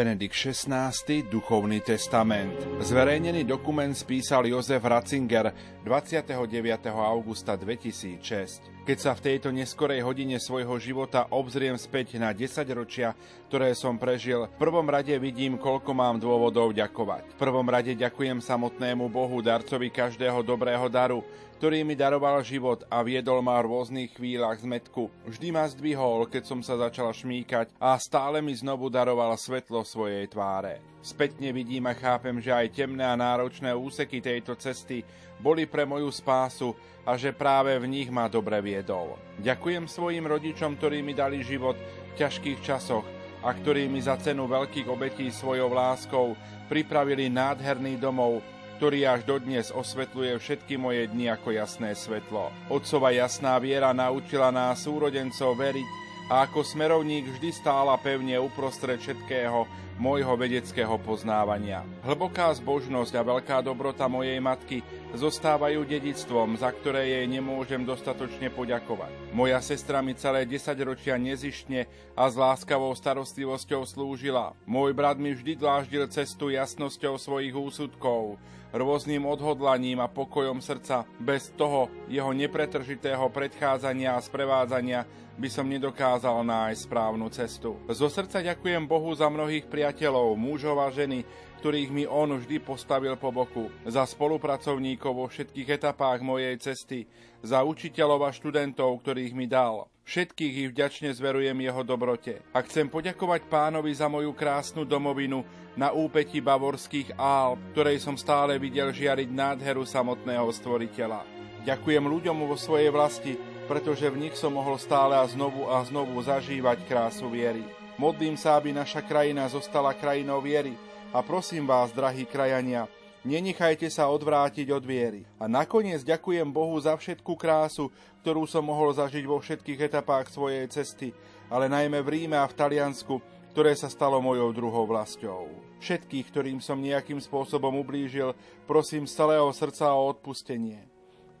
Benedikt XVI. Duchovný testament. Zverejnený dokument spísal Jozef Ratzinger 29. augusta 2006. Keď sa v tejto neskorej hodine svojho života obzriem späť na 10 ročia, ktoré som prežil, v prvom rade vidím, koľko mám dôvodov ďakovať. V prvom rade ďakujem samotnému Bohu, darcovi každého dobrého daru, ktorý mi daroval život a viedol ma v rôznych chvíľach zmetku. Vždy ma zdvihol, keď som sa začal šmíkať a stále mi znovu daroval svetlo svojej tváre. Spätne vidím a chápem, že aj temné a náročné úseky tejto cesty boli pre moju spásu a že práve v nich ma dobre viedol. Ďakujem svojim rodičom, ktorí mi dali život v ťažkých časoch a ktorí mi za cenu veľkých obetí svojou láskou pripravili nádherný domov, ktorý až dodnes osvetľuje všetky moje dni ako jasné svetlo. Otcova jasná viera naučila nás súrodencov veriť a ako smerovník vždy stála pevne uprostred všetkého môjho vedeckého poznávania. Hlboká zbožnosť a veľká dobrota mojej matky zostávajú dedictvom, za ktoré jej nemôžem dostatočne poďakovať. Moja sestra mi celé 10 ročia nezištne a s láskavou starostlivosťou slúžila. Môj brat mi vždy dláždil cestu jasnosťou svojich úsudkov, rôznym odhodlaním a pokojom srdca. Bez toho jeho nepretržitého predchádzania a sprevádzania by som nedokázal nájsť správnu cestu. Zo srdca ďakujem Bohu za mnohých priateľov, mužov a ženy, ktorých mi on vždy postavil po boku, za spolupracovníkov vo všetkých etapách mojej cesty, za učiteľov a študentov, ktorých mi dal. Všetkých ich vďačne zverujem jeho dobrote. A chcem poďakovať pánovi za moju krásnu domovinu na úpeti bavorských Alp, ktorej som stále videl žiariť nádheru samotného stvoriteľa. Ďakujem ľuďom vo svojej vlasti, pretože v nich som mohol stále a znovu a znovu zažívať krásu viery. Modlím sa, aby naša krajina zostala krajinou viery a prosím vás, drahí krajania, Nenechajte sa odvrátiť od viery. A nakoniec ďakujem Bohu za všetku krásu, ktorú som mohol zažiť vo všetkých etapách svojej cesty, ale najmä v Ríme a v Taliansku, ktoré sa stalo mojou druhou vlastou. Všetkých, ktorým som nejakým spôsobom ublížil, prosím z celého srdca o odpustenie.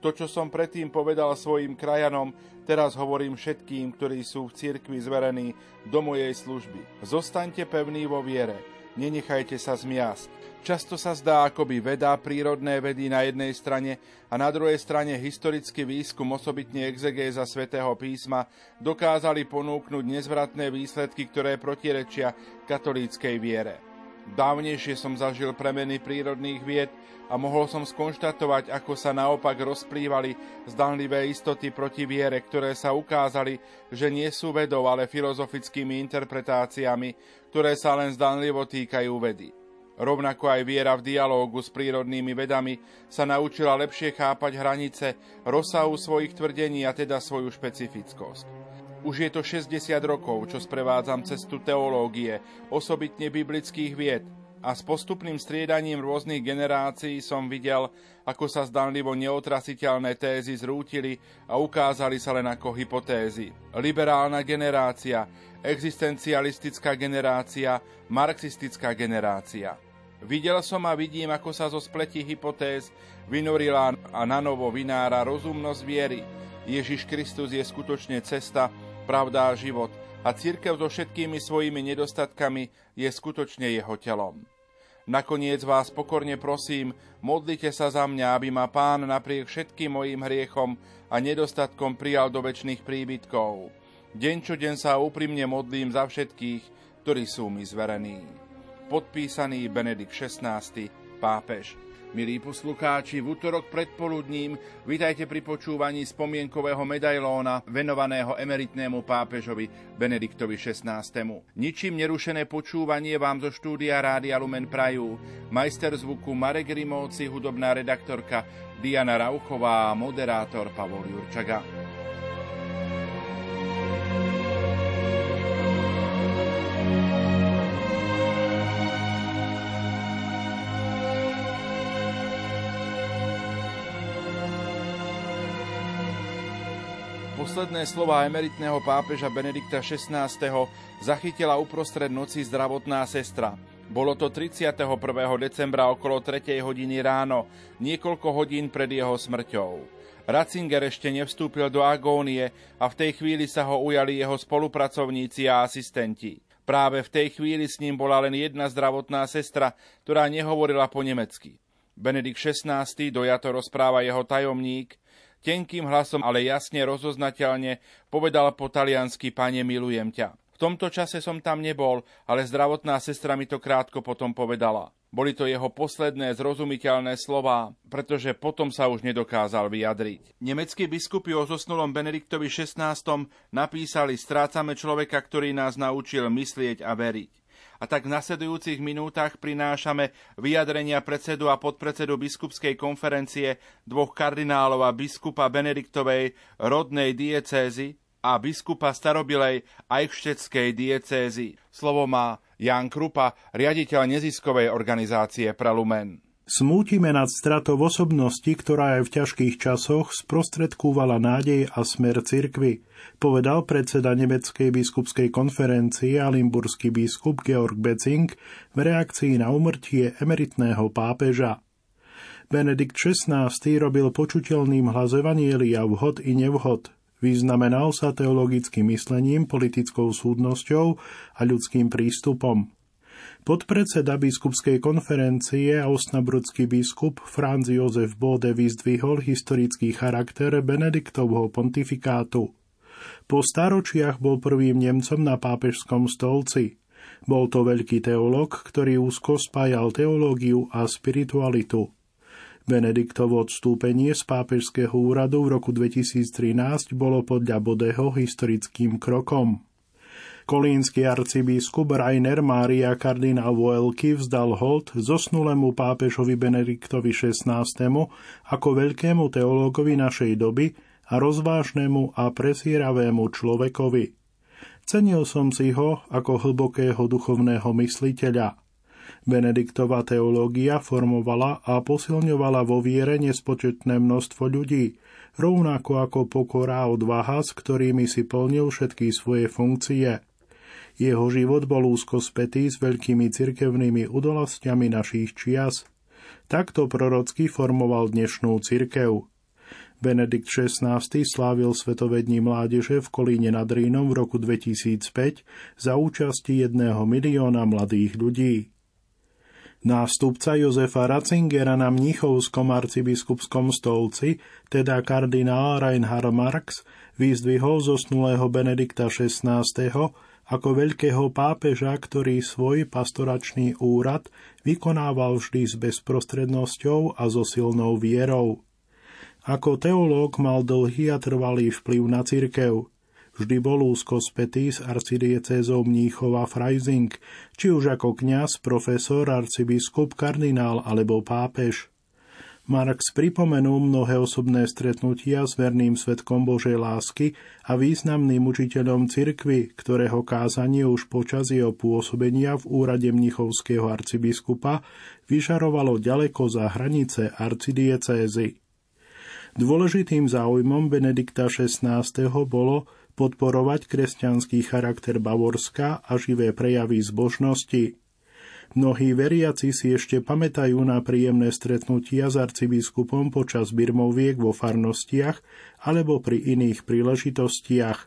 To, čo som predtým povedal svojim krajanom, teraz hovorím všetkým, ktorí sú v cirkvi zverení do mojej služby. Zostaňte pevní vo viere, nenechajte sa zmiasť. Často sa zdá, ako by veda, prírodné vedy na jednej strane a na druhej strane historický výskum, osobitne exegéza svätého písma, dokázali ponúknuť nezvratné výsledky, ktoré protirečia katolíckej viere. Dávnejšie som zažil premeny prírodných vied a mohol som skonštatovať, ako sa naopak rozplývali zdanlivé istoty proti viere, ktoré sa ukázali, že nie sú vedou, ale filozofickými interpretáciami, ktoré sa len zdanlivo týkajú vedy. Rovnako aj viera v dialógu s prírodnými vedami sa naučila lepšie chápať hranice rozsahu svojich tvrdení a teda svoju špecifickosť. Už je to 60 rokov, čo sprevádzam cestu teológie, osobitne biblických vied, a s postupným striedaním rôznych generácií som videl, ako sa zdanlivo neotrasiteľné tézy zrútili a ukázali sa len ako hypotézy. Liberálna generácia, existencialistická generácia, marxistická generácia. Videl som a vidím, ako sa zo spleti hypotéz vynorila a nanovo vynára rozumnosť viery. Ježiš Kristus je skutočne cesta, pravda a život a církev so všetkými svojimi nedostatkami je skutočne jeho telom. Nakoniec vás pokorne prosím, modlite sa za mňa, aby ma Pán napriek všetkým mojim hriechom a nedostatkom prijal do väčšných príbytkov. Deň čo deň sa úprimne modlím za všetkých, ktorí sú mi zverení podpísaný Benedikt XVI, pápež. Milí poslucháči, v útorok predpoludním vitajte pri počúvaní spomienkového medailóna venovaného emeritnému pápežovi Benediktovi XVI. Ničím nerušené počúvanie vám zo štúdia Rádia Lumen Prajú. Majster zvuku Marek Rimóci, hudobná redaktorka Diana Rauchová a moderátor Pavol Jurčaga. Posledné slova emeritného pápeža Benedikta XVI. zachytila uprostred noci zdravotná sestra. Bolo to 31. decembra okolo 3. hodiny ráno, niekoľko hodín pred jeho smrťou. Ratzinger ešte nevstúpil do agónie a v tej chvíli sa ho ujali jeho spolupracovníci a asistenti. Práve v tej chvíli s ním bola len jedna zdravotná sestra, ktorá nehovorila po nemecky. Benedikt XVI. dojato rozpráva jeho tajomník, tenkým hlasom, ale jasne rozoznateľne povedal po taliansky, pane, milujem ťa. V tomto čase som tam nebol, ale zdravotná sestra mi to krátko potom povedala. Boli to jeho posledné zrozumiteľné slová, pretože potom sa už nedokázal vyjadriť. Nemeckí biskupy o zosnulom Benediktovi XVI. napísali Strácame človeka, ktorý nás naučil myslieť a veriť. A tak v nasledujúcich minútach prinášame vyjadrenia predsedu a podpredsedu biskupskej konferencie dvoch kardinálov a biskupa Benediktovej rodnej diecézy a biskupa starobilej Eichštetskej diecézy. Slovo má Jan Krupa, riaditeľ neziskovej organizácie Prelumen. Smútime nad stratou osobnosti, ktorá aj v ťažkých časoch sprostredkúvala nádej a smer cirkvy, povedal predseda Nemeckej biskupskej konferencie a limburský biskup Georg Becing v reakcii na umrtie emeritného pápeža. Benedikt XVI robil počuteľným hlas Evanielia vhod i nevhod, Vyznamenal sa teologickým myslením, politickou súdnosťou a ľudským prístupom. Podpredseda biskupskej konferencie a osnabrudský biskup Franz Josef Bode vyzdvihol historický charakter Benediktovho pontifikátu. Po staročiach bol prvým Nemcom na pápežskom stolci. Bol to veľký teológ, ktorý úzko spájal teológiu a spiritualitu. Benediktovo odstúpenie z pápežského úradu v roku 2013 bolo podľa Bodeho historickým krokom. Kolínsky arcibiskup Rainer Mária kardinál Voelky vzdal hold zosnulému pápežovi Benediktovi XVI. ako veľkému teológovi našej doby a rozvážnemu a presíravému človekovi. Cenil som si ho ako hlbokého duchovného mysliteľa – Benediktova teológia formovala a posilňovala vo viere nespočetné množstvo ľudí, rovnako ako pokora a odvaha, s ktorými si plnil všetky svoje funkcie. Jeho život bol úzko spätý s veľkými cirkevnými udalostiami našich čias. Takto prorocky formoval dnešnú cirkev. Benedikt XVI slávil Svetovední mládeže v Kolíne nad Rínom v roku 2005 za účasti jedného milióna mladých ľudí. Nástupca Jozefa Ratzingera na Mnichovskom arcibiskupskom stolci, teda kardinál Reinhard Marx, vyzdvihol zosnulého Benedikta XVI. Ako veľkého pápeža, ktorý svoj pastoračný úrad vykonával vždy s bezprostrednosťou a so silnou vierou. Ako teológ mal dlhý a trvalý vplyv na cirkev – Vždy bol úzko spätý s arcidiecézou Mníchova Freising, či už ako kňaz, profesor, arcibiskup, kardinál alebo pápež. Marx pripomenul mnohé osobné stretnutia s verným svetkom Božej lásky a významným učiteľom cirkvy, ktorého kázanie už počas jeho pôsobenia v úrade mnichovského arcibiskupa vyžarovalo ďaleko za hranice arcidiecézy. Dôležitým záujmom Benedikta XVI. bolo, podporovať kresťanský charakter Bavorska a živé prejavy zbožnosti. Mnohí veriaci si ešte pamätajú na príjemné stretnutia s arcibiskupom počas birmoviek vo farnostiach alebo pri iných príležitostiach.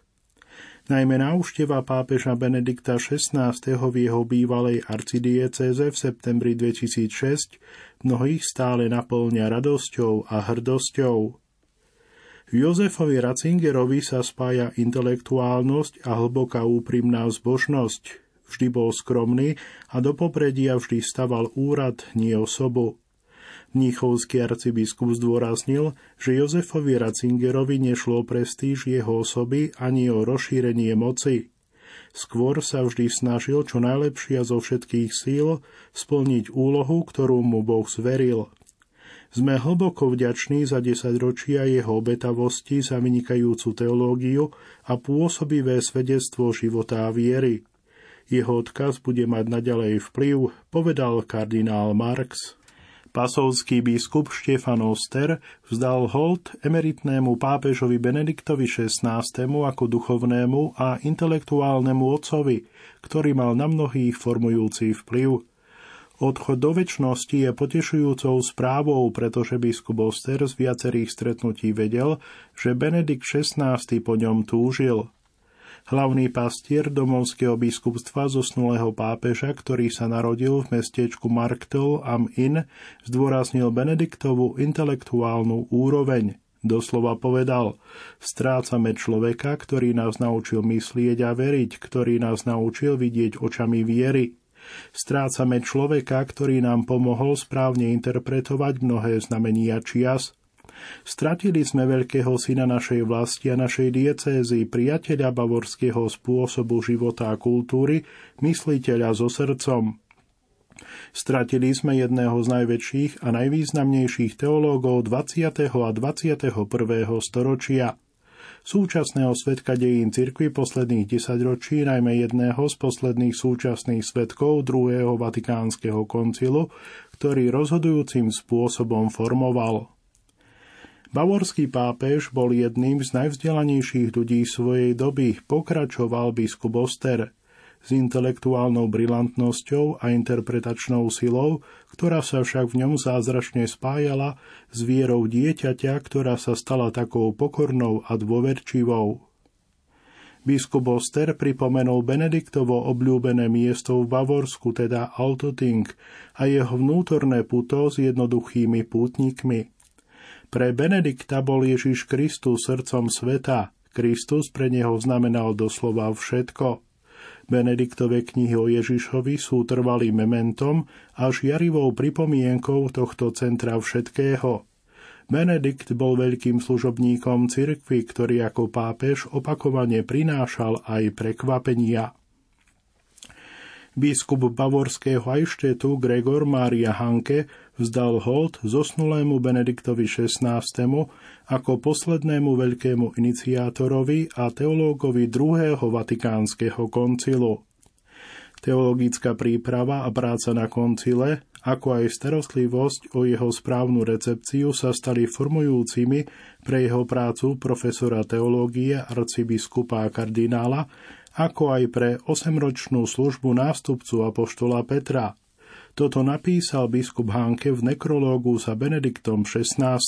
Najmä návšteva pápeža Benedikta XVI. v jeho bývalej arcidieceze v septembri 2006 mnohých stále naplňa radosťou a hrdosťou. Jozefovi Ratzingerovi sa spája intelektuálnosť a hlboká úprimná zbožnosť. Vždy bol skromný a do popredia vždy staval úrad, nie osobu. Mníchovský arcibiskup zdôraznil, že Jozefovi Ratzingerovi nešlo prestíž jeho osoby ani o rozšírenie moci. Skôr sa vždy snažil čo najlepšia zo všetkých síl splniť úlohu, ktorú mu Boh zveril – sme hlboko vďační za desaťročia jeho obetavosti za vynikajúcu teológiu a pôsobivé svedectvo života a viery. Jeho odkaz bude mať naďalej vplyv, povedal kardinál Marx. Pasovský biskup Štefan Oster vzdal hold emeritnému pápežovi Benediktovi XVI. ako duchovnému a intelektuálnemu otcovi, ktorý mal na mnohých formujúci vplyv. Odchod do väčšnosti je potešujúcou správou, pretože biskup Oster z viacerých stretnutí vedel, že Benedikt XVI po ňom túžil. Hlavný pastier domovského biskupstva zosnulého pápeža, ktorý sa narodil v mestečku Marktel am Inn, zdôraznil Benediktovu intelektuálnu úroveň. Doslova povedal, strácame človeka, ktorý nás naučil myslieť a veriť, ktorý nás naučil vidieť očami viery. Strácame človeka, ktorý nám pomohol správne interpretovať mnohé znamenia čias, Stratili sme veľkého syna našej vlasti a našej diecézy, priateľa bavorského spôsobu života a kultúry, mysliteľa so srdcom. Stratili sme jedného z najväčších a najvýznamnejších teológov 20. a 21. storočia. Súčasného svetka dejín cirkvy posledných desaťročí, najmä jedného z posledných súčasných svetkov druhého Vatikánskeho koncilu, ktorý rozhodujúcim spôsobom formoval. Bavorský pápež bol jedným z najvzdelanejších ľudí svojej doby, pokračoval biskup Oster s intelektuálnou brilantnosťou a interpretačnou silou, ktorá sa však v ňom zázračne spájala s vierou dieťaťa, ktorá sa stala takou pokornou a dôverčivou. Biskup Oster pripomenul Benediktovo obľúbené miesto v Bavorsku, teda Altoting, a jeho vnútorné puto s jednoduchými pútnikmi – pre Benedikta bol Ježiš Kristus srdcom sveta. Kristus pre neho znamenal doslova všetko. Benediktove knihy o Ježišovi sú trvalým mementom a žiarivou pripomienkou tohto centra všetkého. Benedikt bol veľkým služobníkom cirkvy, ktorý ako pápež opakovane prinášal aj prekvapenia. Biskup bavorského Ajštetu Gregor Mária Hanke vzdal hold zosnulému Benediktovi XVI. ako poslednému veľkému iniciátorovi a teológovi druhého Vatikánskeho koncilu. Teologická príprava a práca na koncile, ako aj starostlivosť o jeho správnu recepciu sa stali formujúcimi pre jeho prácu profesora teológie arcibiskupa a kardinála ako aj pre osemročnú službu nástupcu apoštola Petra. Toto napísal biskup Hanke v nekrológu za Benediktom XVI.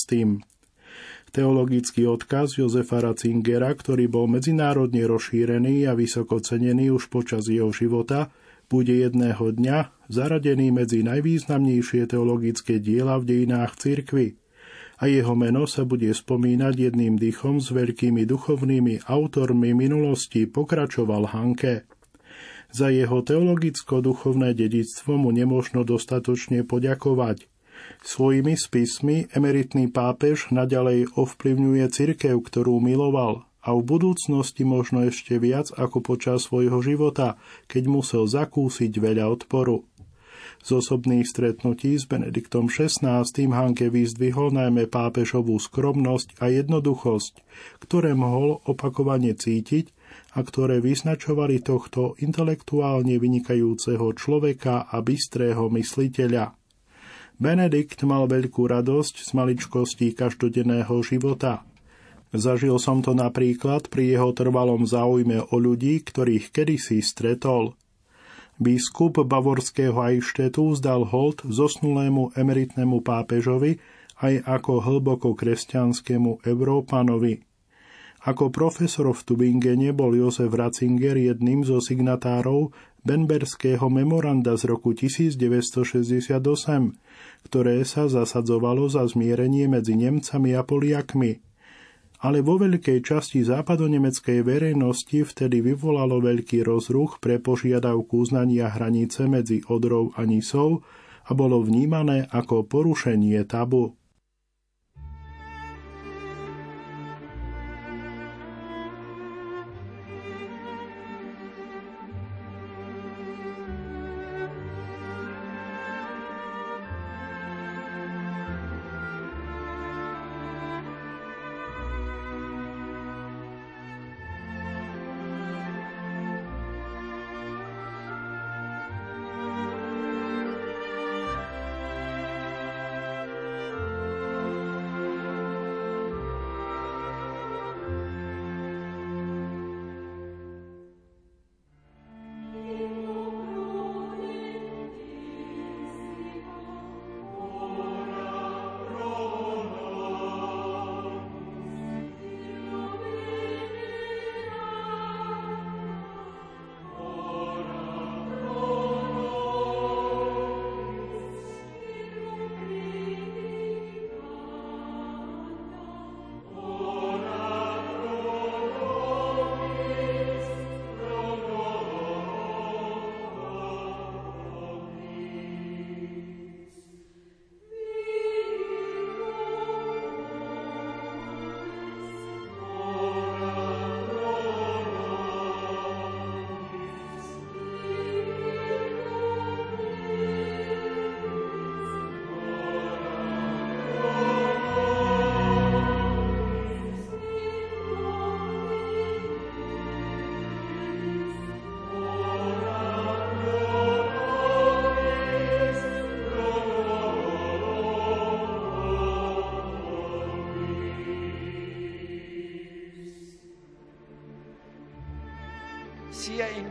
Teologický odkaz Jozefa Ratzingera, ktorý bol medzinárodne rozšírený a vysoko cenený už počas jeho života, bude jedného dňa zaradený medzi najvýznamnejšie teologické diela v dejinách cirkvy – a jeho meno sa bude spomínať jedným dýchom s veľkými duchovnými autormi minulosti, pokračoval Hanke. Za jeho teologicko-duchovné dedictvo mu nemožno dostatočne poďakovať. Svojimi spismi emeritný pápež nadalej ovplyvňuje cirkev, ktorú miloval a v budúcnosti možno ešte viac ako počas svojho života, keď musel zakúsiť veľa odporu. Z osobných stretnutí s Benediktom XVI. Hanke vyzdvihol najmä pápežovú skromnosť a jednoduchosť, ktoré mohol opakovane cítiť a ktoré vyznačovali tohto intelektuálne vynikajúceho človeka a bystrého mysliteľa. Benedikt mal veľkú radosť z maličkostí každodenného života. Zažil som to napríklad pri jeho trvalom záujme o ľudí, ktorých kedysi stretol – Biskup bavorského Eichstättu zdal hold zosnulému emeritnému pápežovi aj ako hlboko kresťanskému Európanovi. Ako profesor v Tubingene bol Josef Ratzinger jedným zo signatárov Benberského memoranda z roku 1968, ktoré sa zasadzovalo za zmierenie medzi Nemcami a Poliakmi – ale vo veľkej časti západonemeckej verejnosti vtedy vyvolalo veľký rozruch pre požiadavku uznania hranice medzi Odrou a Nisou a bolo vnímané ako porušenie tabu.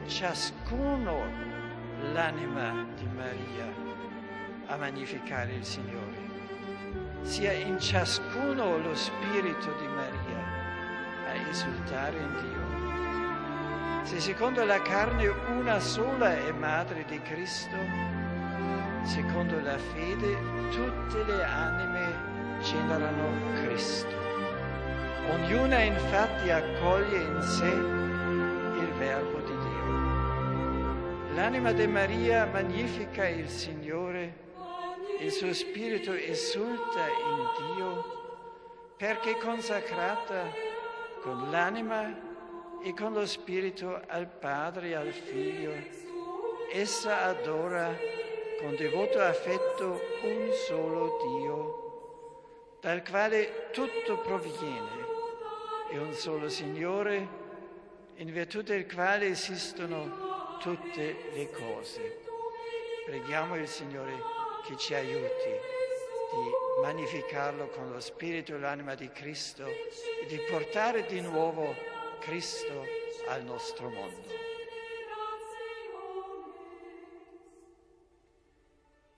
Ciascuno l'anima di Maria a magnificare il Signore, sia in ciascuno lo spirito di Maria a esultare in Dio. Se secondo la carne una sola è madre di Cristo, secondo la fede tutte le anime generano Cristo. Ognuna infatti accoglie in sé L'anima di Maria magnifica il Signore, il suo spirito esulta in Dio perché consacrata con l'anima e con lo spirito al Padre e al Figlio. Essa adora con devoto affetto un solo Dio, dal quale tutto proviene e un solo Signore, in virtù del quale esistono tutte le cose. Preghiamo il Signore che ci aiuti di magnificarlo con lo spirito e l'anima di Cristo e di portare di nuovo Cristo al nostro mondo.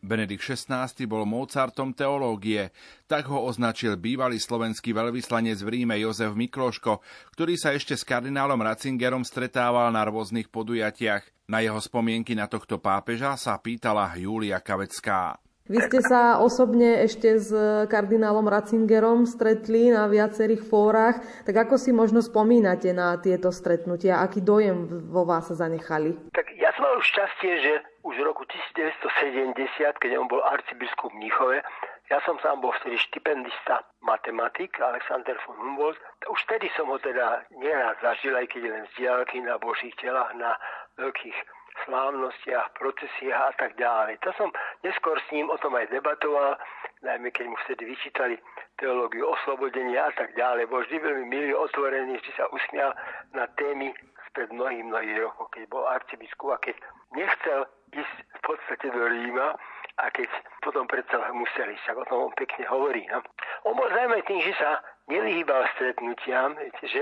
Benedikt XVI bol Mozartom teológie, tak ho označil bývalý slovenský veľvyslanec v Ríme Jozef Mikloško, ktorý sa ešte s kardinálom Ratzingerom stretával na rôznych podujatiach. Na jeho spomienky na tohto pápeža sa pýtala Júlia Kavecká. Vy ste sa osobne ešte s kardinálom Ratzingerom stretli na viacerých fórach, tak ako si možno spomínate na tieto stretnutia? Aký dojem vo vás zanechali? Tak ja som mal šťastie, že už v roku 1970, keď on bol arcibiskup v Mníchove, ja som sám bol vtedy štipendista matematik, Alexander von Humboldt. Už vtedy som ho teda neraz zažil, aj keď len z na božích telách, na veľkých slávnostiach, procesiách a tak ďalej. To som neskôr s ním o tom aj debatoval, najmä keď mu vtedy vyčítali teológiu oslobodenia a tak ďalej. Bol vždy veľmi milý, otvorený, vždy sa usmial na témy spred mnohých, mnohých rokov, keď bol arcibiskup a keď nechcel ísť v podstate do Ríma a keď potom predsa museli, však o tom on pekne hovorí. No. On bol zaujímavý tým, že sa nevyhýbal stretnutiam, viete, že,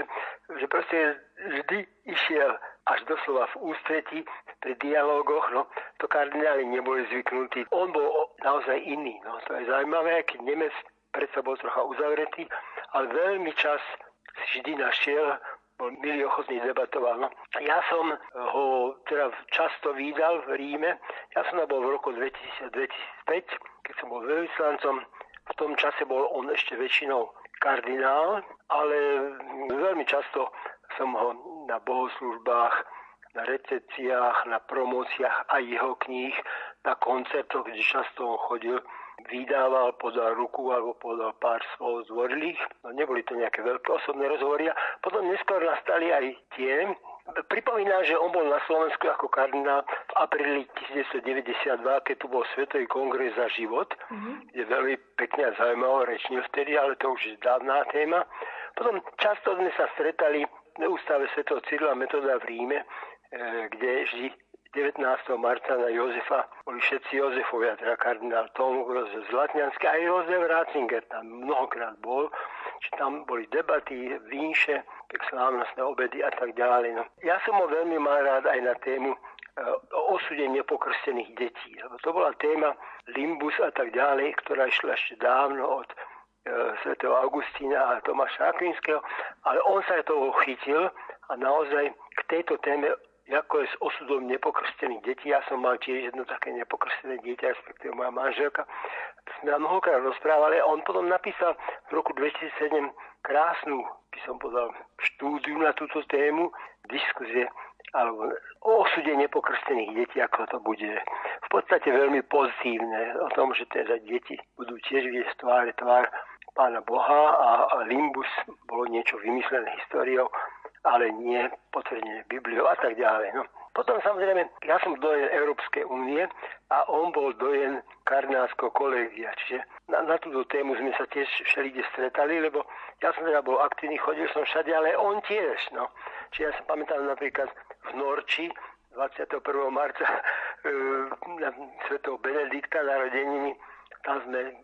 že proste vždy išiel až doslova v ústretí pri dialógoch, no to kardináli neboli zvyknutí. On bol naozaj iný, no to je zaujímavé, keď Nemec predsa bol trocha uzavretý, ale veľmi čas si vždy našiel bol milý ochotný debatoval. No. Ja som ho teda často výdal v Ríme. Ja som bol v roku 2000, 2005, keď som bol veľvyslancom. V tom čase bol on ešte väčšinou kardinál, ale veľmi často som ho na bohoslužbách, na recepciách, na promóciách aj jeho kníh, na koncertoch, kde často on chodil, vydával, podal ruku alebo podal pár slov zvorlých. No, neboli to nejaké veľké osobné rozhovory. A potom neskôr nastali aj tie. Pripomínam, že on bol na Slovensku ako kardinál v apríli 1992, keď tu bol Svetový kongres za život, mm-hmm. kde veľmi pekne a zaujímavo rečnil vtedy, ale to už je dávná téma. Potom často sme sa stretali ústave Svetého Cyrila metoda v Ríme, e, kde vždy 19. marca na Jozefa boli všetci Jozefovia, teda kardinál Tom Jozef Zlatňanský, aj Jozef Ratzinger tam mnohokrát bol, či tam boli debaty, vínše, slávnostné obedy a tak ďalej. No. Ja som ho veľmi mal rád aj na tému o osude nepokrstených detí. To bola téma Limbus a tak ďalej, ktorá išla ešte dávno od e, svätého Augustína a Tomáša Akvinského, ale on sa toho chytil a naozaj k tejto téme ako je s osudom nepokrstených detí. Ja som mal tiež jedno také nepokrstené dieťa, respektíve moja manželka. Sme mnohokrát rozprávali a on potom napísal v roku 2007 krásnu, by som povedal, štúdiu na túto tému, diskuzie alebo o osude nepokrstených detí, ako to bude. V podstate veľmi pozitívne o tom, že teda deti budú tiež vidieť tváre tvár pána Boha a, Limbus bolo niečo vymyslené históriou ale nie potvrdené Bibliou a tak ďalej. No. Potom samozrejme, ja som dojen Európskej únie a on bol dojen kardinálskeho kolegia, čiže na, na túto tému sme sa tiež všelikde stretali, lebo ja som teda bol aktívny, chodil som všade, ale on tiež. No. Čiže ja sa pamätám napríklad v Norči 21. marca e, na svetého Benedikta narodeniny, tam sme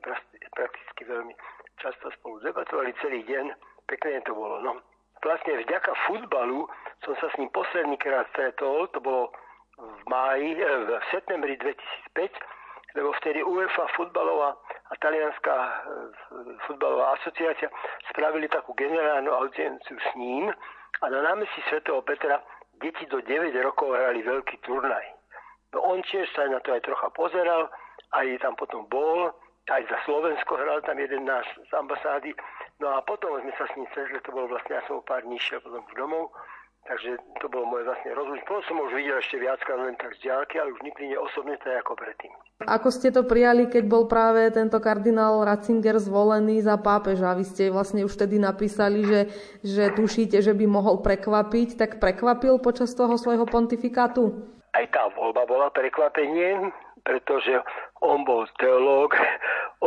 prakticky veľmi často spolu debatovali celý deň, pekne to bolo. No. vlastne vďaka futbalu som sa s ním posledný krát stretol, to bolo v máji, eh, v septembri 2005, lebo vtedy UEFA futbalová a talianská eh, futbalová asociácia spravili takú generálnu audienciu s ním a na námestí svätého Petra deti do 9 rokov hrali veľký turnaj. No on tiež sa na to aj trocha pozeral, aj tam potom bol, aj za Slovensko hral tam jeden náš z ambasády. No a potom sme sa s ním stretli, to bolo vlastne, ja som o pár dní šiel potom domov, takže to bolo moje vlastne rozhodnutie. Potom som už videl ešte viackrát len tak z diálky, ale už nikdy neosobne to je ako predtým. Ako ste to prijali, keď bol práve tento kardinál Ratzinger zvolený za pápeža? Vy ste vlastne už vtedy napísali, že, že tušíte, že by mohol prekvapiť, tak prekvapil počas toho svojho pontifikátu? Aj tá voľba bola prekvapenie, pretože on bol teológ,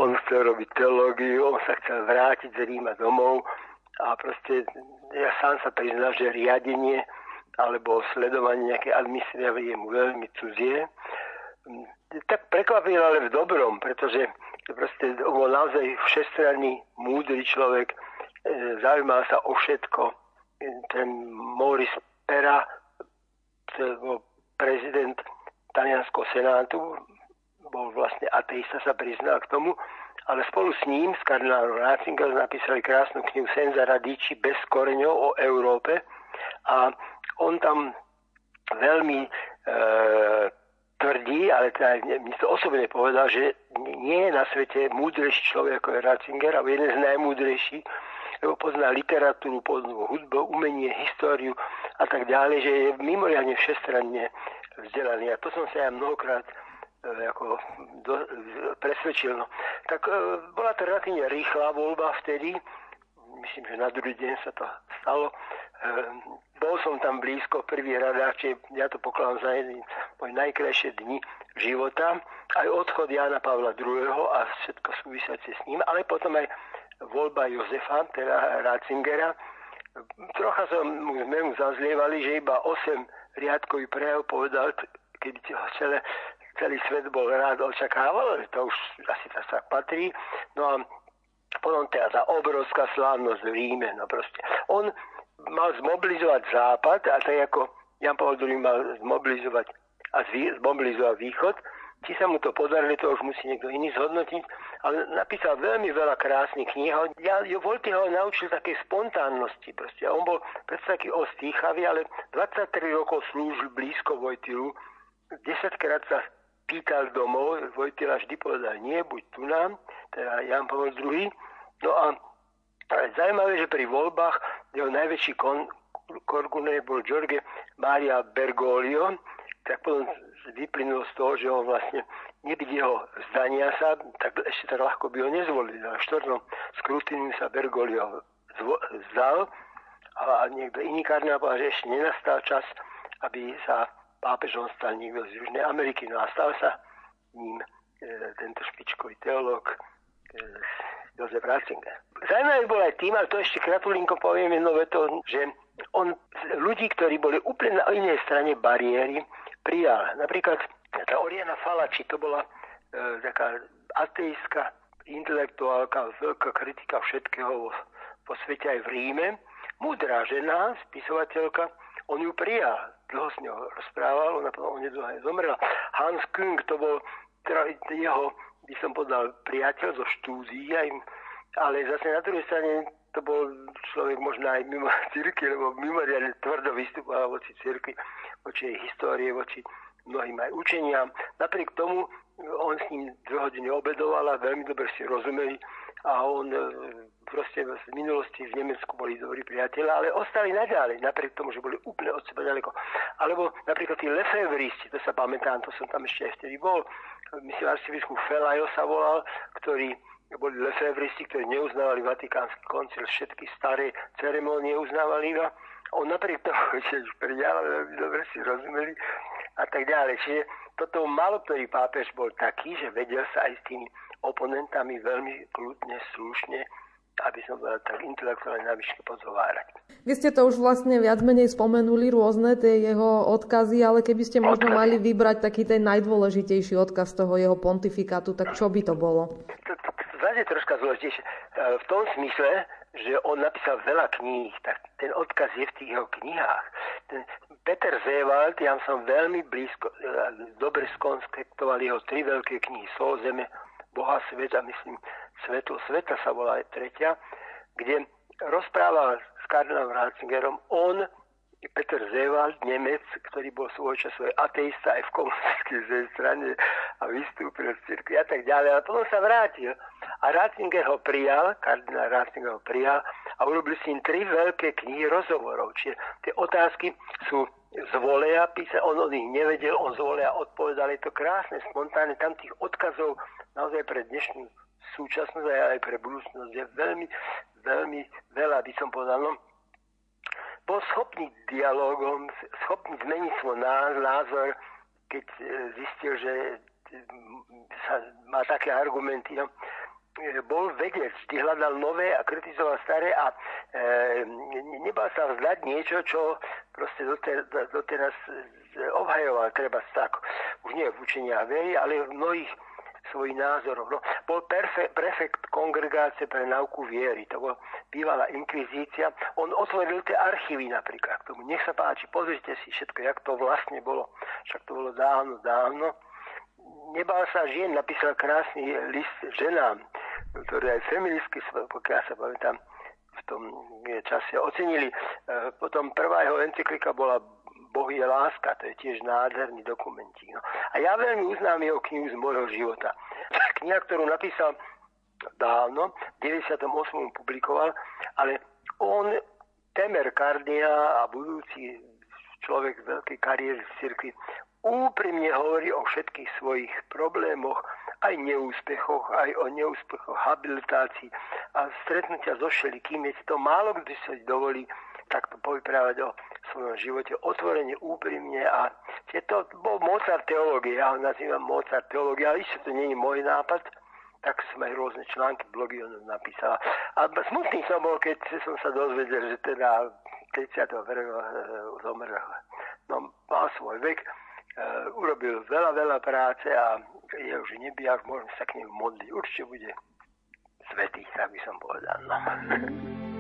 on chcel robiť teológiu, on sa chcel vrátiť z Ríma domov a proste ja sám sa priznal, že riadenie alebo sledovanie nejaké administratívy je mu veľmi cudzie. Tak prekvapil ale v dobrom, pretože proste on bol naozaj všestranný, múdry človek, e, zaujímal sa o všetko. Ten Maurice Pera, to bol prezident talianského senátu, bol vlastne ateista, sa priznal k tomu, ale spolu s ním, s kardinálom Ratzinger, napísali krásnu knihu Senza Radici bez koreňov o Európe. A on tam veľmi e, tvrdí, ale teda mi to osobne povedal, že nie je na svete múdrejší človek ako je Ratzinger, ale jeden z najmúdrejších, lebo pozná literatúru, pozná hudbu, umenie, históriu a tak ďalej, že je mimoriadne všestranne vzdelaný. A to som sa ja mnohokrát e, ako do, presvedčil. No. Tak e, bola to relatívne rýchla voľba vtedy, myslím, že na druhý deň sa to stalo. E, bol som tam blízko v prvých radách, čiže ja to pokladám za jeden môj najkrajšie dni života. Aj odchod Jana Pavla II. a všetko súvisiace s ním, ale potom aj voľba Jozefa, teda Ratzingera. Trocha som, sme mu zazlievali, že iba 8 riadkový prejav povedal, keď celé, celý svet bol rád očakával, to už asi to sa patrí. No a potom teda tá obrovská slávnosť v Ríme, no proste. On mal zmobilizovať západ a tak ako Jan Paul II mal zmobilizovať a zmobilizovať východ, či sa mu to podarilo, to už musí niekto iný zhodnotiť, ale napísal veľmi veľa krásnych kníh. Ja, jo, ho naučil také spontánnosti. Proste. On bol predsa taký ostýchavý, ale 23 rokov slúžil blízko Vojtilu. 10 krát sa pýtal domov, Vojtila vždy povedal nie, buď tu nám, teda Jan Pavel II. No a zaujímavé, že pri voľbách jeho najväčší kon, korguné bol Giorgio Maria Bergoglio, tak potom vyplynulo z toho, že on vlastne jeho zdania sa, tak ešte tak ľahko by ho nezvolili. Na štvrtom skrutíniu sa Bergoglio vzal a niekto iný kardinál povedal, že ešte nenastal čas, aby sa pápežom stal niekto z Južnej Ameriky. No a stal sa ním e, tento špičkový teológ e, Jozef Ratzinger. Zajímavý bol aj tým, ale to ešte kratulinko poviem jedno veto, že on ľudí, ktorí boli úplne na inej strane bariéry, prijal. Napríklad tá Oriana Falači, to bola e, taká ateistka, intelektuálka, veľká kritika všetkého vo, vo svete aj v Ríme. Múdra žena, spisovateľka, on ju prijal. Dlho s ňou rozprával, ona potom onedlho aj zomrela. Hans Küng, to bol teda jeho, by som povedal, priateľ zo štúdií, aj, ale zase na druhej strane to bol človek možno aj mimo cirky, lebo mimoriadne tvrdo vystupoval voci cirky voči jej histórie, voči mnohým aj učeniam. Napriek tomu on s ním dve hodiny obedoval a veľmi dobre si rozumeli a on e, proste v minulosti v Nemecku boli dobrí priateľe, ale ostali naďalej, napriek tomu, že boli úplne od seba ďaleko. Alebo napríklad tí Lefevristi, to sa pamätám, to som tam ešte aj vtedy bol, myslím, arcibiskup Felajo sa volal, ktorý boli Lefevristi, ktorí neuznávali Vatikánsky koncil, všetky staré ceremónie uznávali iba on napriek tomu, že už prijal, dobre si rozumeli a tak ďalej. Čiže toto malo ktorý pápež bol taký, že vedel sa aj s tými oponentami veľmi kľudne, slušne aby som bol tak intelektuálne navyše pozovárať. Vy ste to už vlastne viac menej spomenuli, rôzne tie jeho odkazy, ale keby ste možno odkazy. mali vybrať taký ten najdôležitejší odkaz toho jeho pontifikátu, tak čo by to bolo? Je troška zložitejšie. E, v tom smysle, že on napísal veľa kníh, tak ten odkaz je v tých jeho knihách. Ten Peter Zewald, ja som veľmi blízko, e, dobre skonspektoval jeho tri veľké knihy, Sol, Zeme, Boha, Svet a myslím, Svetlo Sveta sa volá aj tretia, kde rozprával s kardinálom Ratzingerom, on Peter Zewald, Nemec, ktorý bol svoj čas svoj ateista aj v komunistickej strane a vystúpil z cirkvi a tak ďalej. A potom sa vrátil. A Ratzinger ho prijal, kardinál Ratzinger ho prijal a urobil si im tri veľké knihy rozhovorov. Čiže tie otázky sú z voleja písa, on o nich nevedel, on z voleja odpovedal. Je to krásne, spontánne, tam tých odkazov naozaj pre dnešnú súčasnosť aj pre budúcnosť je veľmi, veľmi veľa, by som povedal. No, bol schopný dialogom, schopný zmeniť svoj názor, keď e, zistil, že e, sa, má také argumenty. No, e, bol vedec, vždy hľadal nové a kritizoval staré a e, nebal sa vzdať niečo, čo proste doter, doteraz obhajoval, treba tak, už nie v učeniach viery, ale v mnohých svojich názorov. No, bol perfe, prefekt kongregácie pre nauku viery, to bola bývalá inkvizícia. On otvoril tie archívy napríklad k tomu. Nech sa páči, pozrite si všetko, jak to vlastne bolo. Však to bolo dávno, dávno. Nebal sa žien, napísal krásny list ženám, ktoré aj feministky, pokiaľ sa pamätám, v tom čase ocenili. E, potom prvá jeho encyklika bola Boh je láska, to je tiež nádherný dokumentík. No. A ja veľmi uznám jeho knihu z môjho života. Kniha, ktorú napísal dávno, v 98. publikoval, ale on, temer kardia a budúci človek veľkej kariéry v cirkvi, úprimne hovorí o všetkých svojich problémoch, aj neúspechoch, aj o neúspechoch habilitácii a stretnutia so všelikým. Je to málo kdy sa dovolí takto povyprávať o svojom živote otvorene, úprimne a je to bol Mozart teológie, ja ho nazývam Mozart teológie, ale ešte to nie je môj nápad, tak som aj rôzne články, blogy on napísala. A smutný som bol, keď som sa dozvedel, že teda 31. zomrel. No, mal svoj vek, uh, urobil veľa, veľa práce a je už nebijak, môžem sa k nemu modliť. Určite bude svetý, tak by som povedal. No.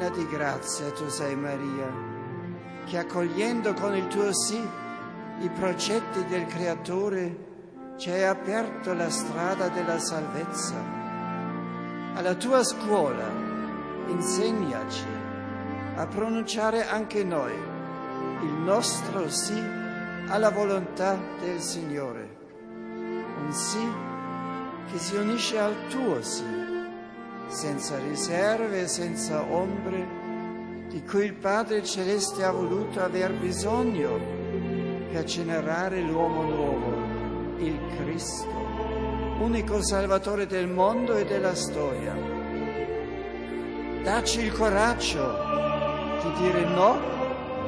Piena di grazia tu sei Maria, che accogliendo con il tuo sì i progetti del Creatore ci hai aperto la strada della salvezza. Alla tua scuola insegnaci a pronunciare anche noi il nostro sì alla volontà del Signore, un sì che si unisce al tuo sì senza riserve senza ombre, di cui il Padre Celeste ha voluto aver bisogno per generare l'uomo nuovo, il Cristo, unico Salvatore del mondo e della storia. Dacci il coraggio di dire no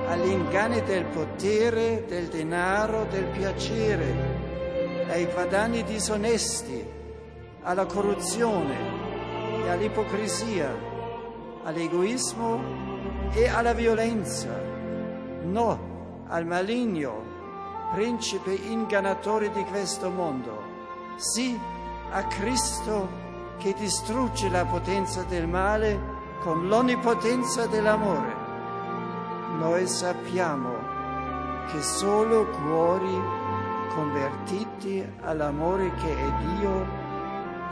agli inganni del potere, del denaro, del piacere, ai guadagni disonesti, alla corruzione e all'ipocrisia, all'egoismo e alla violenza. No al maligno, principe ingannatore di questo mondo. Sì a Cristo che distrugge la potenza del male con l'onnipotenza dell'amore. Noi sappiamo che solo cuori convertiti all'amore che è Dio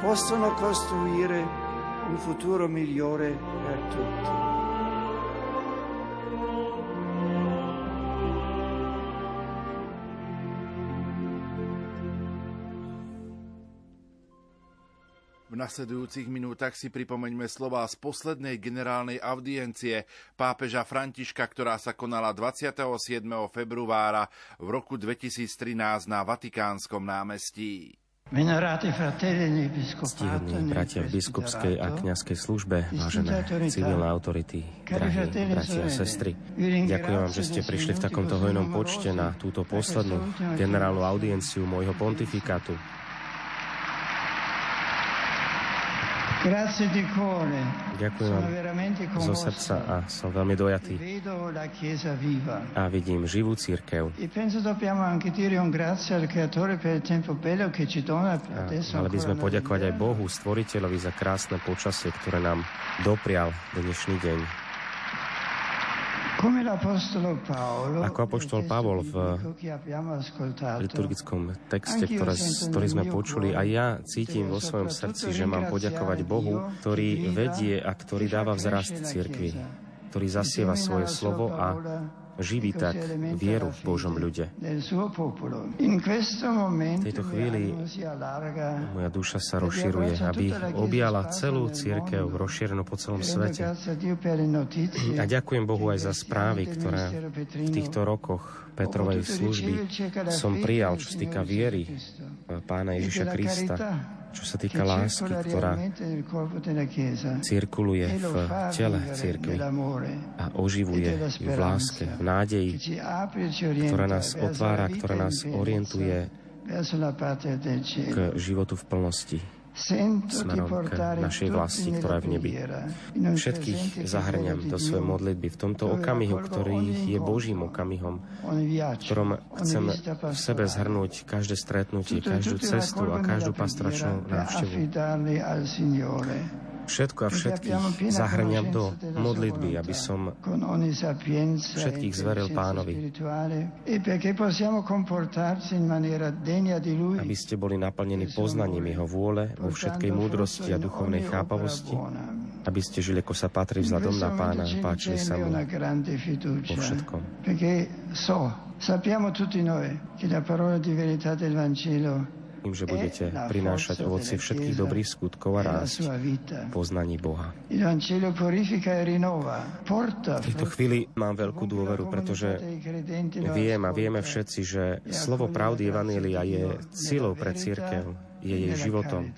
possono costruire un futuro migliore per tutti. Nasledujúcich minútach si pripomeňme slova z poslednej generálnej audiencie pápeža Františka, ktorá sa konala 27. februára v roku 2013 na Vatikánskom námestí. Ctívni bratia v biskupskej a kňazskej službe, vážené civilné autority, drahí bratia a sestry, ďakujem vám, že ste prišli v takomto hojnom počte na túto poslednú generálnu audienciu môjho pontifikátu. Ďakujem vám zo srdca a som veľmi dojatý. A vidím živú církev. A mali by sme poďakovať aj Bohu, stvoriteľovi za krásne počasie, ktoré nám doprial dnešný deň. Ako apoštol Pavol v liturgickom texte, ktoré, ktorý sme počuli, a ja cítim vo svojom srdci, že mám poďakovať Bohu, ktorý vedie a ktorý dáva vzrast cirkvi, ktorý zasieva svoje slovo a živí tak vieru v Božom ľude. V tejto chvíli moja duša sa rozširuje, aby objala celú církev rozšírenú po celom svete. A ďakujem Bohu aj za správy, ktoré v týchto rokoch Petrovej služby som prijal, čo sa týka viery pána Ježiša Krista čo sa týka lásky, ktorá cirkuluje v tele církvy a oživuje v láske, v nádeji, ktorá nás otvára, ktorá nás orientuje k životu v plnosti smerom k našej vlasti, ktorá je v nebi. Všetkých zahrňam do svojej modlitby v tomto okamihu, ktorý je Božím okamihom, v ktorom chcem v sebe zhrnúť každé stretnutie, každú cestu a každú pastoračnú návštevu všetko a všetkých zahrňam do modlitby, aby som všetkých zveril pánovi. Aby ste boli naplnení poznaním jeho vôle vo všetkej múdrosti a duchovnej chápavosti, aby ste žili, ako sa patrí vzhľadom na pána a páčili sa mu vo všetkom. Sappiamo tutti noi che la parola di verità del Vangelo tým, že budete prinášať ovoci všetkých dobrých skutkov a rásť poznaní Boha. E v tejto chvíli mám veľkú dôveru, pretože viem a vieme všetci, že slovo pravdy Evanília je silou pre církev, je jej životom.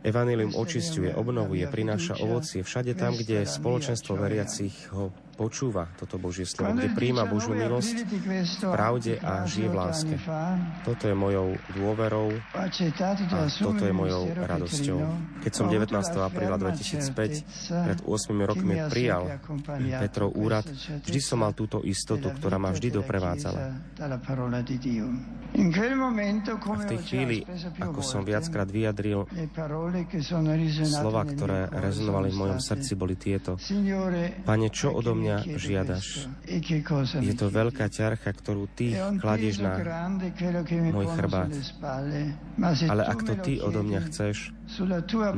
Evanílium očistuje, obnovuje, prináša ovocie všade tam, kde spoločenstvo veriacich ho počúva toto Božie slovo, kde príjma Božiu milosť v pravde a žije v láske. Toto je mojou dôverou a toto je mojou radosťou. Keď som 19. apríla 2005 pred 8 rokmi prijal Petrov úrad, vždy som mal túto istotu, ktorá ma vždy doprevádzala. A v tej chvíli, ako som viackrát vyjadril, slova, ktoré rezonovali v mojom srdci, boli tieto. Pane, čo odo mňa mňa žiadaš. Je to veľká ťarcha, ktorú ty kladieš na môj chrbát. Ale ak to ty odo mňa chceš,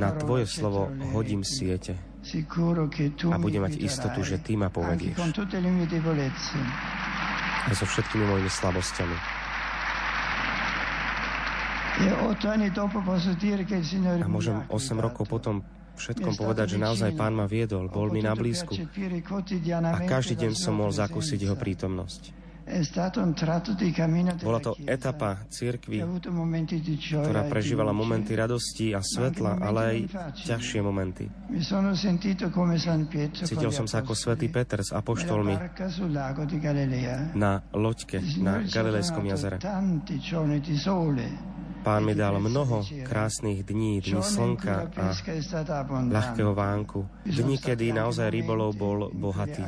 na tvoje slovo hodím siete a budem mať istotu, že ty ma povedieš. A so všetkými mojimi slabosťami. A môžem 8 rokov potom všetkom povedať, že naozaj Pán ma viedol, bol mi na blízku. a každý deň som mohol zakúsiť Jeho prítomnosť. Bola to etapa církvy, ktorá prežívala momenty radosti a svetla, ale aj ťažšie momenty. Cítil som sa ako svätý Peter s apoštolmi na loďke na Galilejskom jazere. Pán mi dal mnoho krásnych dní, dní slnka a ľahkého vánku. Dní, kedy naozaj rybolov bol bohatý.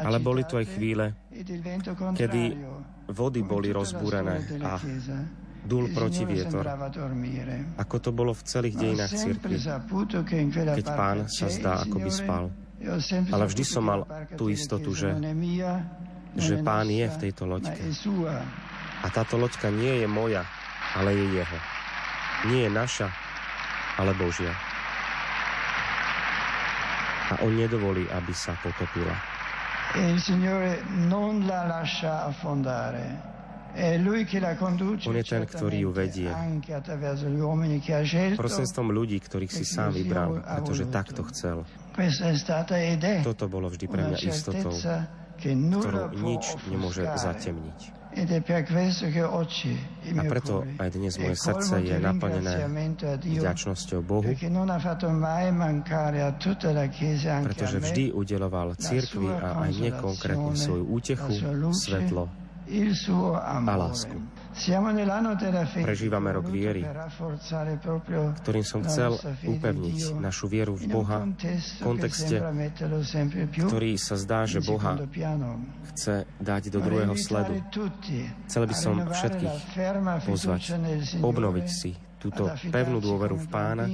Ale boli tu aj chvíle, kedy vody boli rozbúrené a dul proti vietor. Ako to bolo v celých dejinách cirkvi, keď pán sa zdá, ako by spal. Ale vždy som mal tú istotu, že, že pán je v tejto loďke. A táto loďka nie je moja, ale je jeho. Nie je naša, ale Božia. A on nedovolí, aby sa potopila. E on je ten, ktorý ju vedie. Prostredstvom ľudí, ktorých si sám vybral, pretože takto chcel. Toto bolo vždy pre mňa istotou, ktorú nič nemôže zatemniť. A preto aj dnes moje srdce je naplnené vďačnosťou Bohu, pretože vždy udeloval církvi a aj mne konkrétne svoju útechu, svetlo a lásku. Prežívame rok viery, ktorým som chcel upevniť našu vieru v Boha v kontexte, ktorý sa zdá, že Boha chce dať do druhého sledu. Chcel by som všetkých pozvať, obnoviť si túto pevnú dôveru v Pána,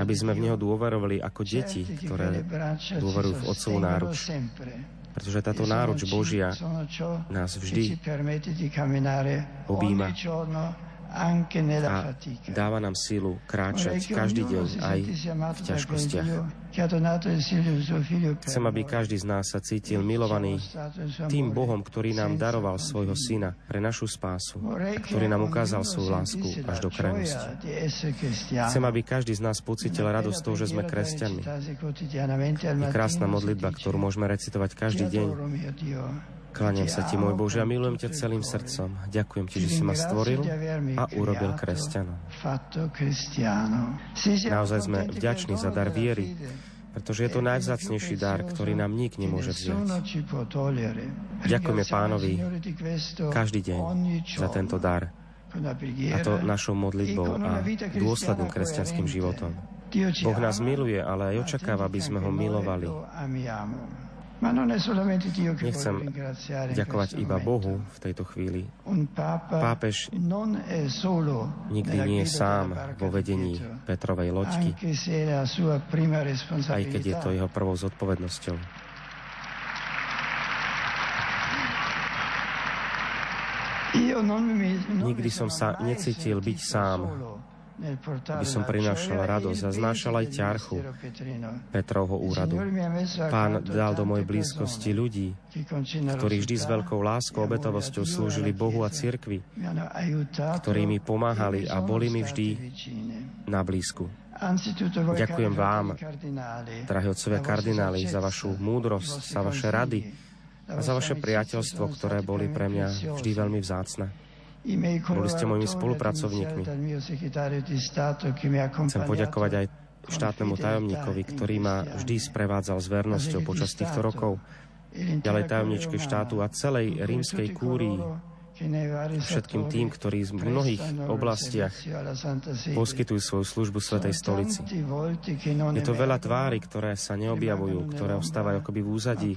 aby sme v Neho dôverovali ako deti, ktoré dôverujú v Otcovú náruč pretože táto náruč Božia nás vždy objíma a dáva nám silu kráčať každý deň aj v ťažkostiach. Chcem, aby každý z nás sa cítil milovaný tým Bohom, ktorý nám daroval svojho syna pre našu spásu, ktorý nám ukázal svoju lásku až do krajnosti. Chcem, aby každý z nás pocítil radosť toho, že sme kresťanmi. Je krásna modlitba, ktorú môžeme recitovať každý deň. Kláňam sa ti, môj Bože, a milujem ťa celým srdcom. Ďakujem ti, že si ma stvoril a urobil kresťanom. Naozaj sme vďační za dar viery, pretože je to najvzácnejší dar, ktorý nám nik nemôže vziať. Ďakujeme pánovi každý deň za tento dar, a to našou modlitbou a dôsledným kresťanským životom. Boh nás miluje, ale aj očakáva, aby sme ho milovali. Nechcem ďakovať iba Bohu v tejto chvíli. Pápež nikdy nie je sám vo vedení Petrovej loďky, aj keď je to jeho prvou zodpovednosťou. Nikdy som sa necítil byť sám aby som prinášal radosť a znášal aj ťarchu Petrovho úradu. Pán dal do mojej blízkosti ľudí, ktorí vždy s veľkou láskou obetavosťou slúžili Bohu a cirkvi, ktorí mi pomáhali a boli mi vždy na blízku. Ďakujem vám, drahí otcovia kardináli, za vašu múdrosť, za vaše rady a za vaše priateľstvo, ktoré boli pre mňa vždy veľmi vzácne. Boli ste mojimi spolupracovníkmi. Chcem poďakovať aj štátnemu tajomníkovi, ktorý ma vždy sprevádzal s vernosťou počas týchto rokov, ďalej tajomničke štátu a celej rímskej kúrii, všetkým tým, ktorí v mnohých oblastiach poskytujú svoju službu Svetej stolici. Je to veľa tvári, ktoré sa neobjavujú, ktoré ostávajú akoby v úzadí,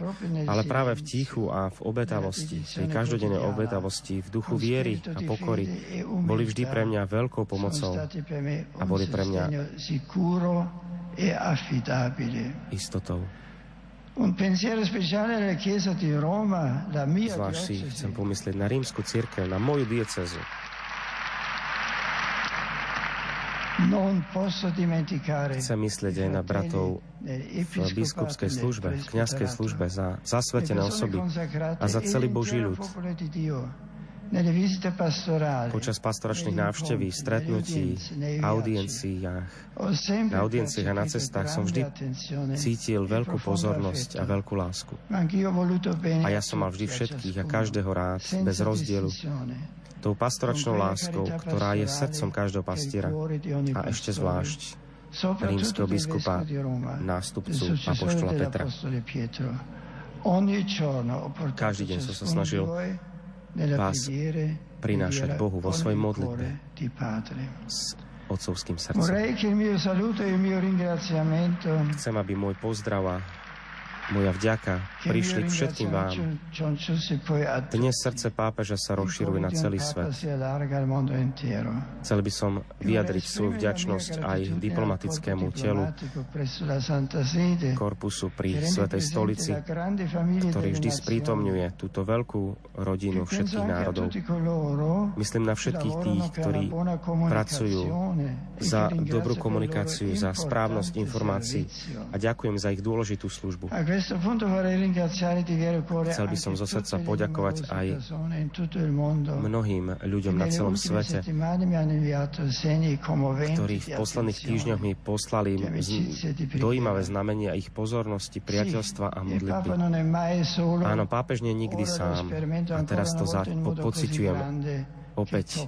ale práve v tichu a v obetavosti, tej každodennej obetavosti, v duchu viery a pokory, boli vždy pre mňa veľkou pomocou a boli pre mňa istotou. Zvlášť si chcem pomyslieť na rímsku církev, na moju diecezu. Chcem myslieť aj na bratov v biskupskej službe, v kniazkej službe, za zasvetené osoby a za celý Boží ľud. Počas pastoračných návšteví, stretnutí, audienciách, na audienciách a na cestách som vždy cítil veľkú pozornosť a veľkú lásku. A ja som mal vždy všetkých a každého rád, bez rozdielu, tou pastoračnou láskou, ktorá je srdcom každého pastiera a ešte zvlášť rímskeho biskupa, nástupcu Apoštola Petra. Každý deň som sa snažil vás prinášať Bohu vo svojej modlitbe s otcovským srdcom. Chcem, aby môj pozdrav a moja vďaka prišli k všetkým vám. Dnes srdce pápeža sa rozširuje na celý svet. Chcel by som vyjadriť svoju vďačnosť aj diplomatickému telu korpusu pri Svetej stolici, ktorý vždy sprítomňuje túto veľkú rodinu všetkých národov. Myslím na všetkých tých, ktorí pracujú za dobrú komunikáciu, za správnosť informácií a ďakujem za ich dôležitú službu. Chcel by som zo srdca poďakovať aj mnohým ľuďom na celom svete, ktorí v posledných týždňoch mi poslali dojímavé znamenia ich pozornosti, priateľstva a modlitby. Áno, pápež nie nikdy sám a teraz to za, po, pociťujem opäť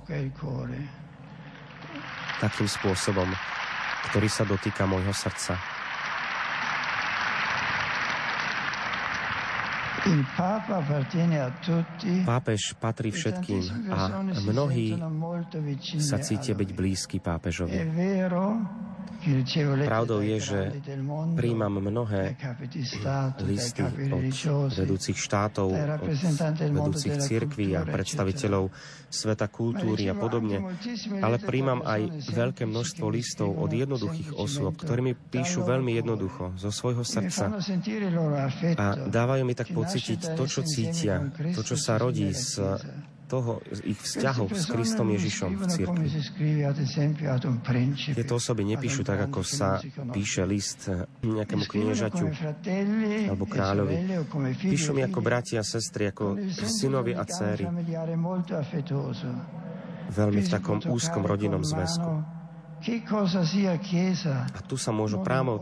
takým spôsobom, ktorý sa dotýka môjho srdca. Pápež patrí všetkým a mnohí sa cítia byť blízky pápežovi. Pravdou je, že príjmam mnohé listy od vedúcich štátov, od vedúcich cirkví a predstaviteľov sveta kultúry a podobne, ale príjmam aj veľké množstvo listov od jednoduchých osôb, ktorí mi píšu veľmi jednoducho, zo svojho srdca. A dávajú mi tak pocítiť to, čo cítia, to, čo sa rodí z toho, ich vzťahov s Kristom Ježišom v cirkvi. Tieto osoby nepíšu tak, ako sa píše list nejakému kniežaťu alebo kráľovi. Píšu mi ako bratia a sestry, ako synovi a céry. Veľmi v takom úzkom rodinnom zväzku. A tu sa môžu priamo,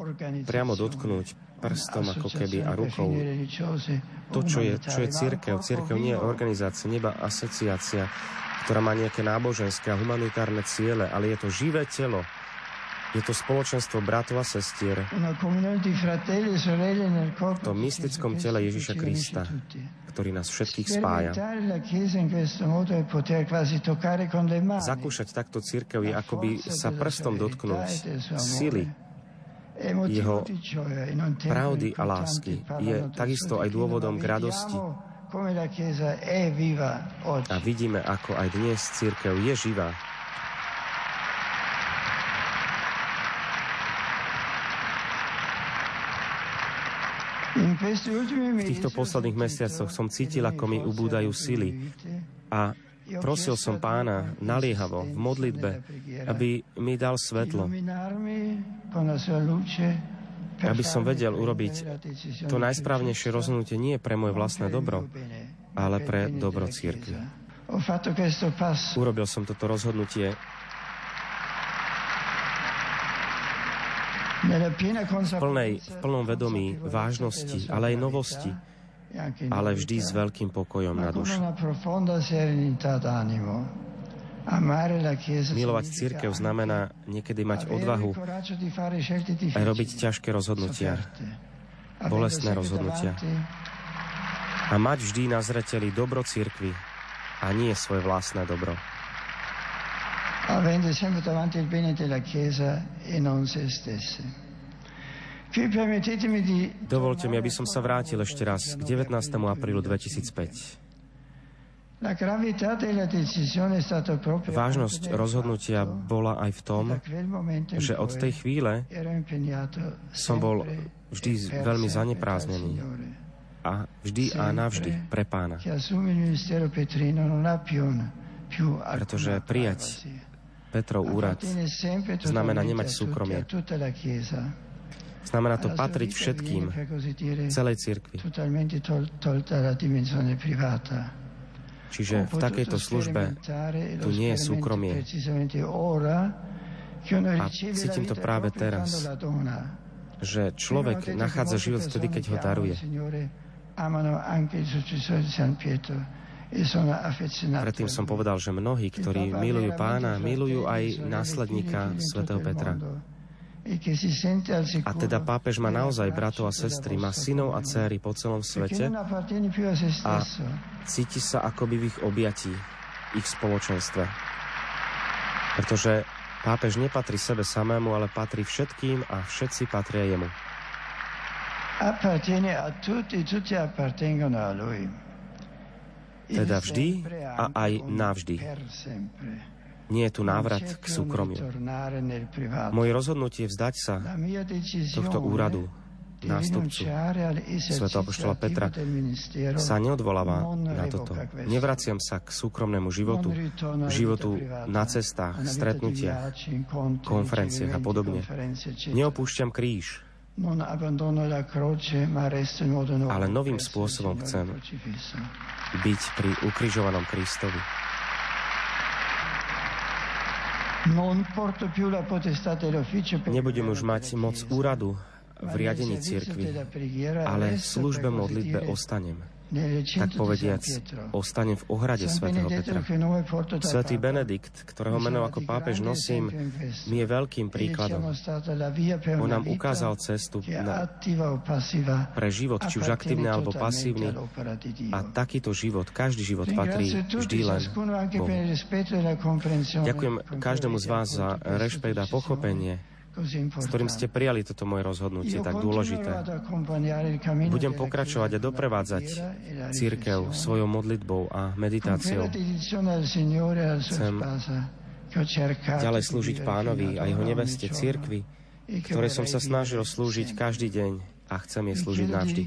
priamo dotknúť prstom ako keby a rukou to, čo je, čo je církev. Církev nie je organizácia, neba asociácia, ktorá má nejaké náboženské a humanitárne ciele, ale je to živé telo. Je to spoločenstvo bratov a sestier v tom mystickom tele Ježiša Krista, ktorý nás všetkých spája. Zakúšať takto církev je akoby sa prstom dotknúť sily, jeho pravdy a lásky je takisto aj dôvodom k radosti. A vidíme, ako aj dnes církev je živá. V týchto posledných mesiacoch som cítil, ako mi ubúdajú sily a Prosil som pána naliehavo v modlitbe, aby mi dal svetlo, aby som vedel urobiť to najsprávnejšie rozhodnutie nie pre moje vlastné dobro, ale pre dobro církvy. Urobil som toto rozhodnutie. V, plnej, v plnom vedomí vážnosti, ale aj novosti, ale vždy s veľkým pokojom na duši. Milovať církev znamená niekedy mať odvahu a robiť ťažké rozhodnutia, bolestné rozhodnutia. A mať vždy na zreteli dobro církvy a nie svoje vlastné dobro. Avendo sempre davanti il bene della Chiesa e non se stesse. Dovolte mi, aby som sa vrátil ešte raz k 19. aprílu 2005. Vážnosť rozhodnutia bola aj v tom, že od tej chvíle som bol vždy veľmi zanepráznený a vždy a navždy pre pána. Pretože prijať Petrov úrad znamená nemať súkromie. Znamená to patriť všetkým, celej cirkvi. Čiže v takejto službe tu nie je súkromie. A cítim to práve teraz, že človek nachádza život vtedy, keď ho daruje. Predtým som povedal, že mnohí, ktorí milujú pána, milujú aj následníka svätého Petra. A teda pápež má naozaj bratov a sestry, má synov a céry po celom svete a cíti sa akoby v ich objatí, ich spoločenstve. Pretože pápež nepatrí sebe samému, ale patrí všetkým a všetci patria jemu. Teda vždy a aj navždy. Nie je tu návrat k súkromiu. Moje rozhodnutie vzdať sa tohto úradu, nástupcu Sv. Apoštola Petra sa neodvoláva na toto. Nevraciam sa k súkromnému životu, životu na cestách, stretnutiach, konferenciách a podobne. Neopúšťam kríž, ale novým spôsobom chcem byť pri ukrižovanom Kristovi. Nebudem už mať moc úradu v riadení cirkvi, ale v službe modlitbe ostanem tak povediac, ostanem v ohrade svätého Petra. Svetý Benedikt, ktorého meno ako pápež nosím, mi je veľkým príkladom. On nám ukázal cestu na, pre život, či už aktívny alebo pasívny. A takýto život, každý život patrí vždy len Bohu. Ďakujem každému z vás za rešpekt a pochopenie s ktorým ste prijali toto moje rozhodnutie tak dôležité. Budem pokračovať a doprevádzať církev svojou modlitbou a meditáciou. Chcem ďalej slúžiť pánovi a jeho neveste církvi, ktoré som sa snažil slúžiť každý deň a chcem jej slúžiť navždy.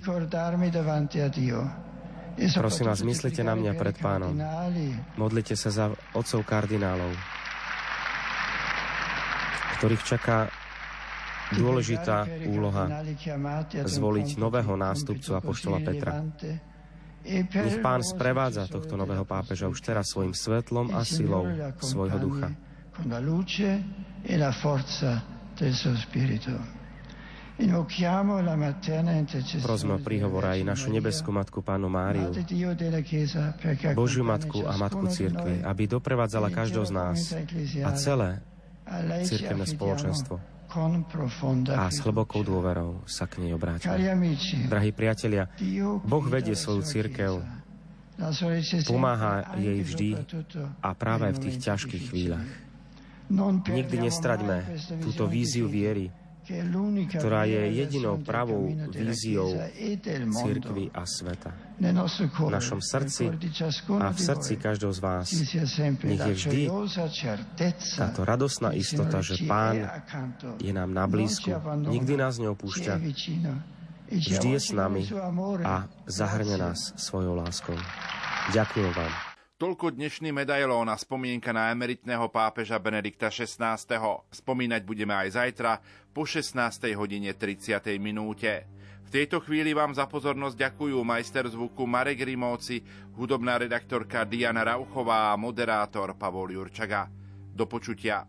Prosím vás, myslite na mňa pred pánom. Modlite sa za otcov kardinálov, ktorých čaká dôležitá úloha zvoliť nového nástupcu Apoštola Petra. Nech pán sprevádza tohto nového pápeža už teraz svojim svetlom a silou svojho ducha. Prosme o príhovor aj našu nebeskú Matku Pánu Máriu, Božiu Matku a Matku Církvy, aby doprevádzala každého z nás a celé církevné spoločenstvo. a s hlbokou dôverou sa k nej obráti. Drahí priatelia, Boh vedie svoju církev, pomáha jej vždy a práve v tých ťažkých chvíľach. Nikdy nestraďme túto víziu viery, ktorá je jedinou pravou víziou církvy a sveta. V našom srdci a v srdci každého z vás nech je vždy táto radosná istota, že Pán je nám na blízku, nikdy nás neopúšťa, vždy je s nami a zahrne nás svojou láskou. Ďakujem vám. Toľko dnešný medailón a spomienka na emeritného pápeža Benedikta XVI. Spomínať budeme aj zajtra po 16. hodine 30. minúte. V tejto chvíli vám za pozornosť ďakujú majster zvuku Marek Rimóci, hudobná redaktorka Diana Rauchová a moderátor Pavol Jurčaga. Do počutia.